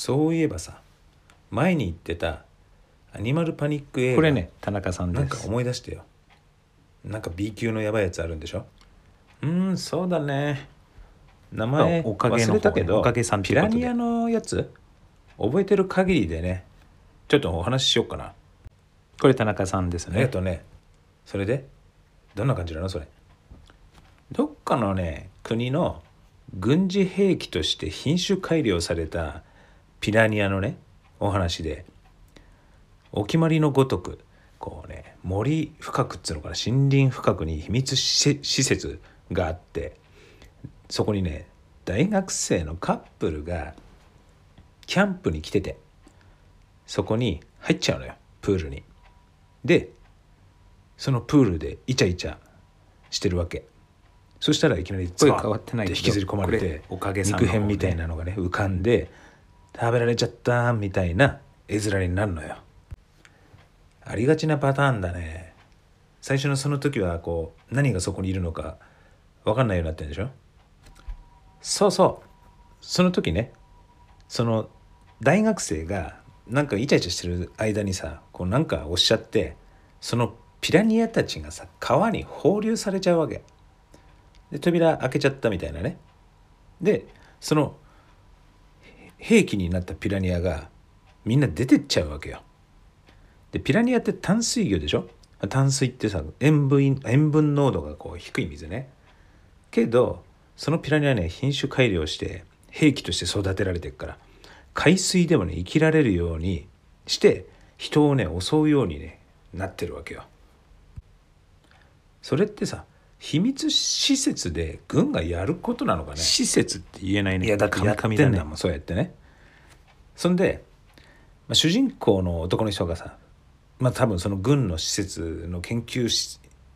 そういえばさ前に言ってたアニマルパニック映画これね田中さんなんかです思い出してよ。なんか B 級のやばいやつあるんでしょ？うーんそうだね。名前おかげ忘れたけどおかげさんピラニアのやつ？覚えてる限りでね。ちょっとお話ししようかな。これ田中さんですね。えっとね。それで？どんな感じなのそれ？どっかのね国の軍事兵器として品種改良されたピラニアのねお話でお決まりのごとくこうね森深くっつうのかな森林深くに秘密施施設があってそこにね大学生のカップルがキャンプに来ててそこに入っちゃうのよプールに。でそのプールでイチャイチャしてるわけそしたらいきなり声変わってないけどズバッて引きずり込まれておかげさ肉片みたいなのがね浮かんで食べられちゃったみたいな絵面になるのよ。ありがちなパターンだね。最初のその時はこう何がそこにいるのか分かんないようになってるんでしょ。そうそう。その時ねその大学生がなんかイチャイチャしてる間にさこうなんかおっしゃってそのピラニアたちがさ川に放流されちゃうわけ。で扉開けちゃったみたいなね。でその兵器になったピラニアがみんな出てっちゃうわけよ。でピラニアって淡水魚でしょ？淡水ってさ塩分塩分濃度がこう低い水ね。けどそのピラニアね品種改良して兵器として育てられてるから海水でもね生きられるようにして人をね襲うようにねなってるわけよ。それってさ秘密施設で軍がやることなのかね？施設って言えないね。いやだってやってんだねもん。そうやってね。そんで、まあ、主人公の男の人がさまあ多分その軍の施設の研究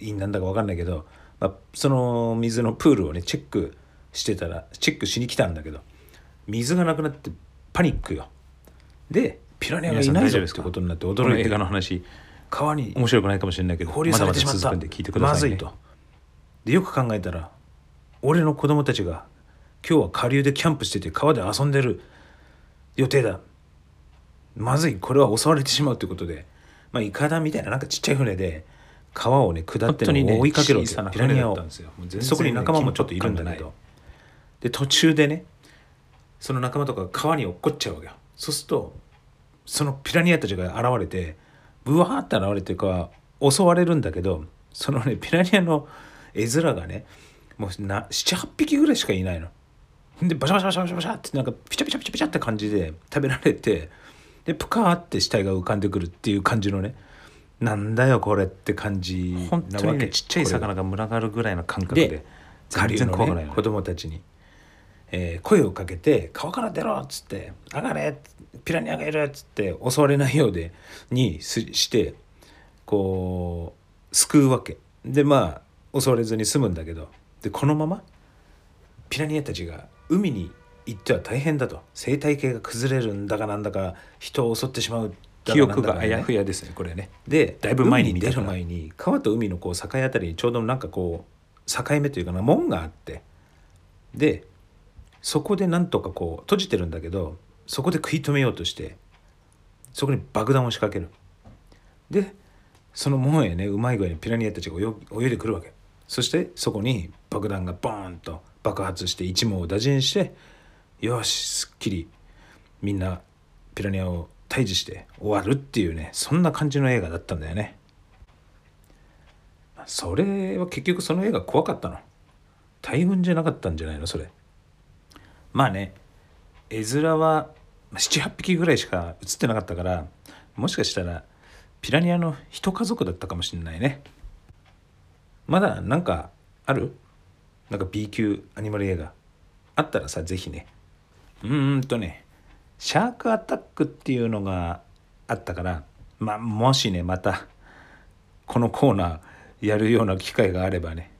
員なんだか分かんないけど、まあ、その水のプールをねチェックしてたらチェックしに来たんだけど水がなくなってパニックよ。でピラニアがいないぞってことになって驚いて画の話川に面白くないかもしれないけど放流されてしまった。だだ続くんで聞いてください、ね、まずいとでよく考えたら俺の子供たちが今日は下流でキャンプしてて川で遊んでる予定だ。まずいこれは襲われてしまうということでまあイカダみたいななんかちっちゃい船で川をね下って追いかけるわけ小さなピラニアを。そこに仲間もちょっとい。るんだけど。で途中でねその仲間とかが川に落っこっちゃうわけよ。そうするとそのピラニアたちが現れてブワーって現れてか襲われるんだけどそのねピラニアの絵面がねもうな78匹ぐらいしかいないの。でバシャバシャバシャバシャバシャってなんかピチャピチャピチャピチャって感じで食べられてでプカーって死体が浮かんでくるっていう感じのねなんだよこれって感じ本当にねちっちゃい魚が群がるぐらいの感覚で全然怖くないね、子供たちに、えー声をかけて「川から出ろ!」っつって「上がれ!」ピラニアがいるっつって襲われないようでにすしてこう救うわけでまあ襲われずに済むんだけど。でこのままピラニアたちが海に行っては大変だと。生態系が崩れるんだかなんだか人を襲ってしまう。記憶があやふやですねこれね。でだいぶ前に海出る前に川と海のこう境あたりにちょうどなんかこう境目というかな門があって。でそこでなんとかこう閉じてるんだけどそこで食い止めようとしてそこに爆弾を仕掛ける。でその門へねうまい具合にピラニアたちが泳いでくるわけそしてそこに爆弾がボーンと爆発して一網打尽してよしすっきりみんなピラニアを退治して終わるっていうねそんな感じの映画だったんだよね。それは結局その映画怖かったの。大群じゃなかったんじゃないのそれ。まあね絵面は78匹ぐらいしか映ってなかったからもしかしたらピラニアの一家族だったかもしれないね。まだなんかある？なんか B 級アニマル映画？あったらさぜひね。うーんとねシャークアタックっていうのがあったからまあもしねまたこのコーナーやるような機会があればね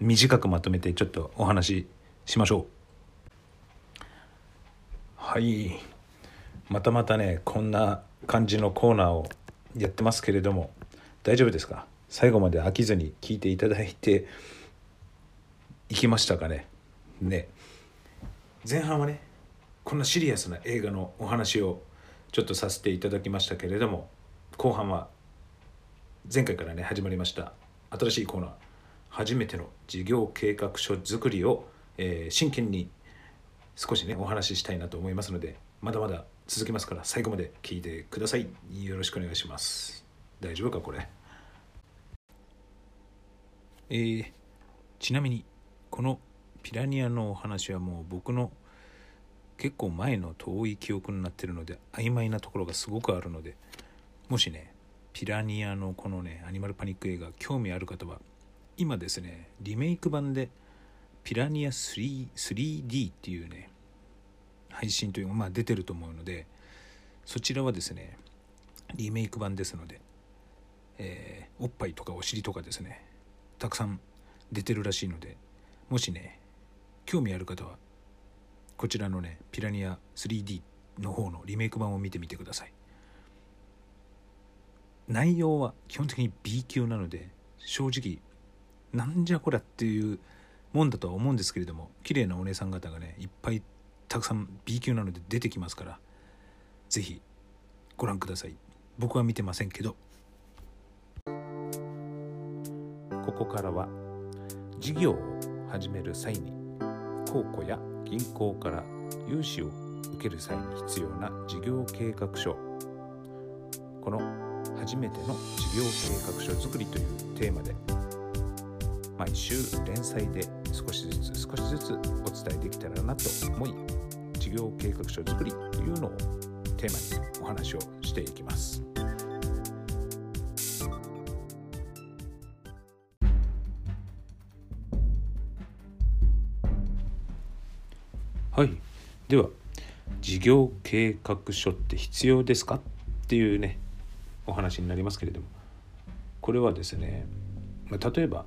短くまとめてちょっとお話ししましょう。はい。またまたねこんな感じのコーナーをやってますけれども大丈夫ですか？最後まで飽きずに聞いていただいていきましたかね。ね。前半はねこんなシリアスな映画のお話をちょっとさせていただきましたけれども後半は前回からね始まりました新しいコーナー初めての事業計画書作りを、えー真剣に少しねお話ししたいなと思いますのでまだまだ続きますから最後まで聞いてください。よろしくお願いします。大丈夫かこれ。えーちなみにこのピラニアのお話はもう僕の結構前の遠い記憶になってるので曖昧なところがすごくあるのでもしねピラニアのこのねアニマルパニック映画興味ある方は今ですねリメイク版でピラニア 3- 3D っていうね配信というのがまあ出てると思うのでそちらはですねリメイク版ですので、えーおっぱいとかお尻とかですねたくさん出てるらしいのでもしね興味ある方はこちらのねピラニア 3D の方のリメイク版を見てみてください。内容は基本的に B 級なので正直なんじゃこりゃっていうもんだとは思うんですけれども綺麗なお姉さん方がねいっぱいたくさん B 級なので出てきますからぜひご覧ください。僕は見てませんけど。ここからは事業を始める際に公庫や銀行から融資を受ける際に必要な事業計画書この初めての事業計画書作りというテーマで毎週連載で少しずつ少しずつお伝えできたらなと思い事業計画書作りというのをテーマにお話をしていきます。はい、では事業計画書って必要ですか？っていうねお話になりますけれども。これはですね、ま、例えば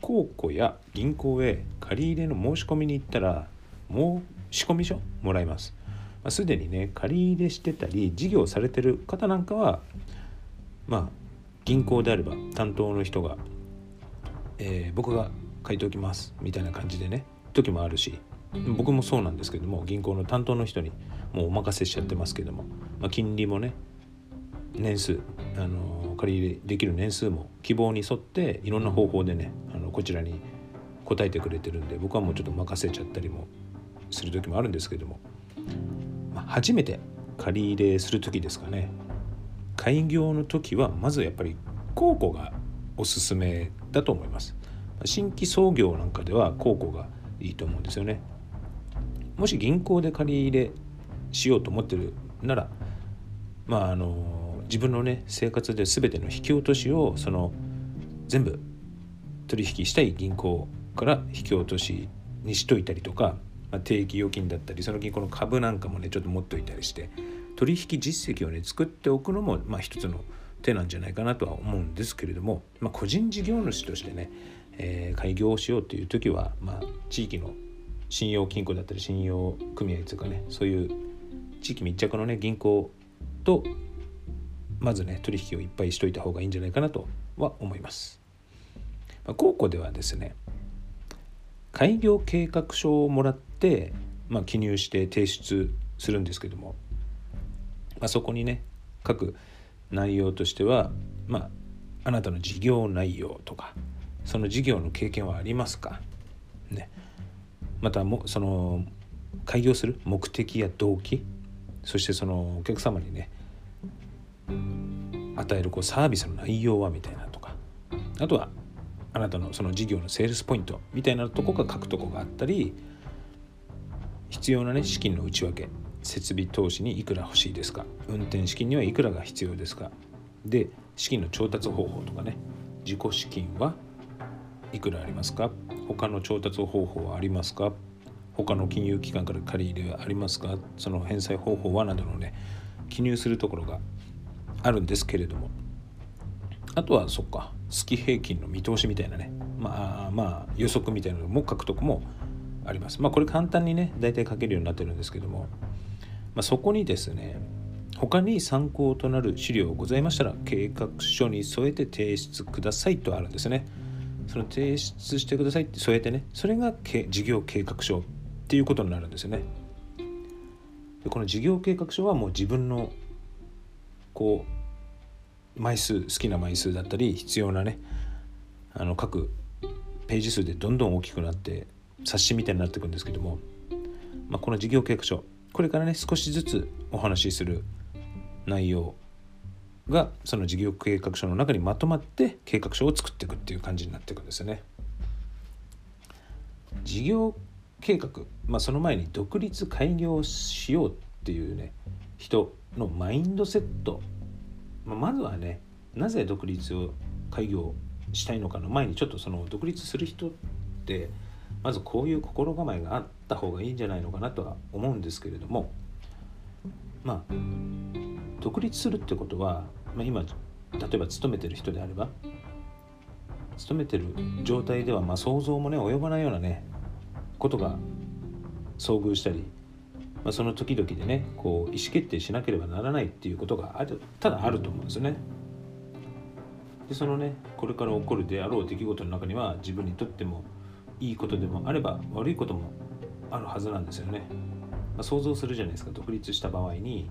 公庫や銀行へ借り入れの申し込みに行ったら申し込み書もらいます。まあ、すでにね借り入れしてたり事業されてる方なんかはまあ銀行であれば担当の人が、えー僕が書いておきますみたいな感じでね時もあるし僕もそうなんですけども銀行の担当の人にもうお任せしちゃってますけども、まあ、金利もね年数あの借り入れできる年数も希望に沿っていろんな方法でねあのこちらに答えてくれてるんで僕はもうちょっと任せちゃったりもする時もあるんですけども、まあ、初めて借り入れする時ですかね。開業の時はまずやっぱり公庫がおすすめだと思います。新規創業なんかでは公庫がいいと思うんですよね。もし銀行で借り入れしようと思ってるならまああの自分のね生活で全ての引き落としをその全部取引したい銀行から引き落としにしといたりとか、まあ、定期預金だったりその銀行の株なんかもねちょっと持っといたりして取引実績をね作っておくのもまあ一つの手なんじゃないかなとは思うんですけれども、まあ、個人事業主としてね、えー開業しようという時は、まあ、地域の信用金庫だったり信用組合というかねそういう地域密着のね銀行とまずね取引をいっぱいしといた方がいいんじゃないかなとは思います。まあ、高校ではですね開業計画書をもらって、まあ、記入して提出するんですけども、まあ、そこにね書く内容としては、まあ、あなたの事業内容とかその事業の経験はありますか、ね、またもその開業する目的や動機そしてそのお客様にね与えるこうサービスの内容はみたいなとかあとはあなたのその事業のセールスポイントみたいなとこが書くとこがあったり必要なね資金の内訳設備投資にいくら欲しいですか運転資金にはいくらが必要ですかで資金の調達方法とかね自己資金はいくらありますか他の調達方法はありますか？他の金融機関から借り入れはありますか？その返済方法はなどのね記入するところがあるんですけれども。あとはそっか月平均の見通しみたいなね。まあまあ予測みたいなのも書くとこもあります。まあこれ簡単にね大体書けるようになってるんですけども、まあ、そこにですね他に参考となる資料ございましたら計画書に添えて提出くださいとあるんですね。その提出してくださいって添えてねそれが事業計画書っていうことになるんですよね。でこの事業計画書はもう自分のこう枚数好きな枚数だったり必要なねあの各ページ数でどんどん大きくなって冊子みたいになっていくんですけども、まあ、この事業計画書これからね少しずつお話しする内容がその事業計画書の中にまとまって計画書を作っていくっていう感じになっていくんですよね。事業計画、まあ、その前に独立開業しようっていうね人のマインドセット、まあ、まずはねなぜ独立を開業したいのかの前にちょっとその独立する人ってまずこういう心構えがあった方がいいんじゃないのかなとは思うんですけれどもまあ独立するってことは、まあ、今例えば勤めてる人であれば勤めてる状態ではまあ想像もね及ばないようなねことが遭遇したり、まあ、その時々でねこう意思決定しなければならないっていうことがあるただあると思うんですよね。でそのねこれから起こるであろう出来事の中には自分にとってもいいことでもあれば悪いこともあるはずなんですよね。まあ、想像するじゃないですか独立した場合に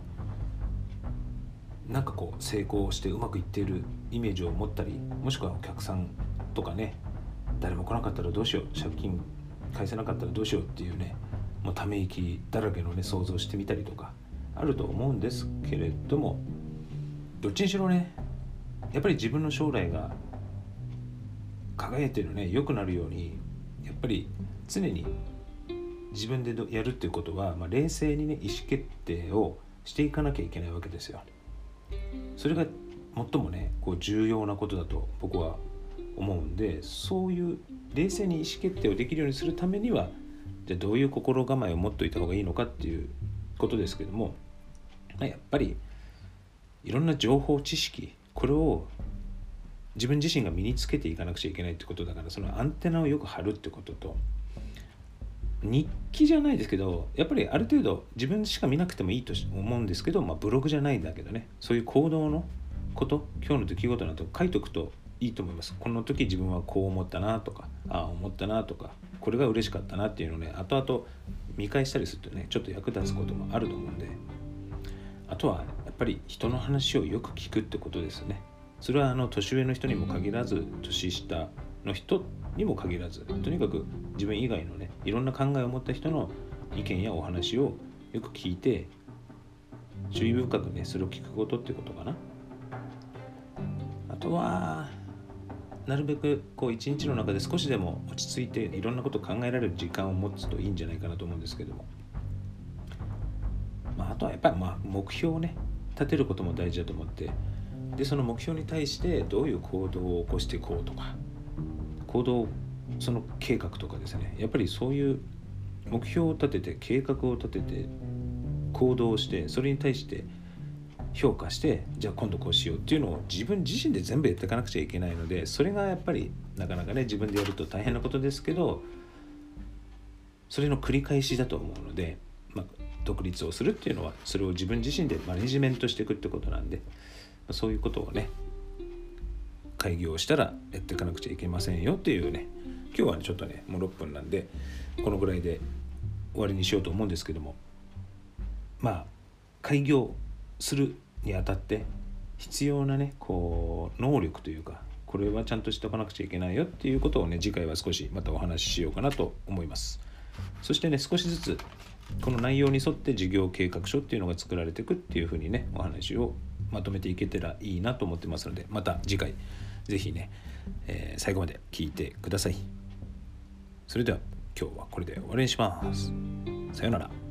なんかこう成功してうまくいっているイメージを持ったりもしくはお客さんとかね誰も来なかったらどうしよう借金返せなかったらどうしようっていうねもうため息だらけのね想像してみたりとかあると思うんですけれどもどっちにしろねやっぱり自分の将来が輝いてるね良くなるようにやっぱり常に自分でやるっていうことは、まあ、冷静にね意思決定をしていかなきゃいけないわけですよ。それが最もねこう重要なことだと僕は思うんでそういう冷静に意思決定をできるようにするためにはじゃあどういう心構えを持っておいた方がいいのかっていうことですけどもまやっぱりいろんな情報知識これを自分自身が身につけていかなくちゃいけないってことだからそのアンテナをよく張るってことと日記じゃないですけどやっぱりある程度自分しか見なくてもいいと思うんですけど、まあ、ブログじゃないんだけどねそういう行動のこと今日の出来事など書いとくといいと思います。この時自分はこう思ったなとかああ思ったなとかこれが嬉しかったなっていうのをね後々見返したりするとねちょっと役立つこともあると思うんで。あとはやっぱり人の話をよく聞くってことですね。それはあの年上の人にも限らず年下の人にも限らずとにかく自分以外のねいろんな考えを持った人の意見やお話をよく聞いて注意深くねそれを聞くことってことかな。あとはなるべくこう一日の中で少しでも落ち着いていろんなことを考えられる時間を持つといいんじゃないかなと思うんですけども、まあ、あとはやっぱりまあ目標をね立てることも大事だと思ってでその目標に対してどういう行動を起こしていこうとか行動をその計画とかですね。やっぱりそういう目標を立てて計画を立てて行動してそれに対して評価してじゃあ今度こうしようっていうのを自分自身で全部やっていかなくちゃいけないのでそれがやっぱりなかなかね自分でやると大変なことですけどそれの繰り返しだと思うので、まあ、独立をするっていうのはそれを自分自身でマネジメントしていくってことなんでそういうことをね開業したらやっていかなくちゃいけませんよっていうね。今日はねちょっとねもう6分なんでこのぐらいで終わりにしようと思うんですけども。まあ開業するにあたって必要なねこう能力というかこれはちゃんとしておかなくちゃいけないよっていうことをね次回は少しまたお話ししようかなと思います。そしてね少しずつこの内容に沿って事業計画書っていうのが作られていくっていうふうにねお話をまとめていけたらいいなと思ってますのでまた次回是非ね、えー、最後まで聞いてください。それでは今日はこれで終わりにします。さようなら。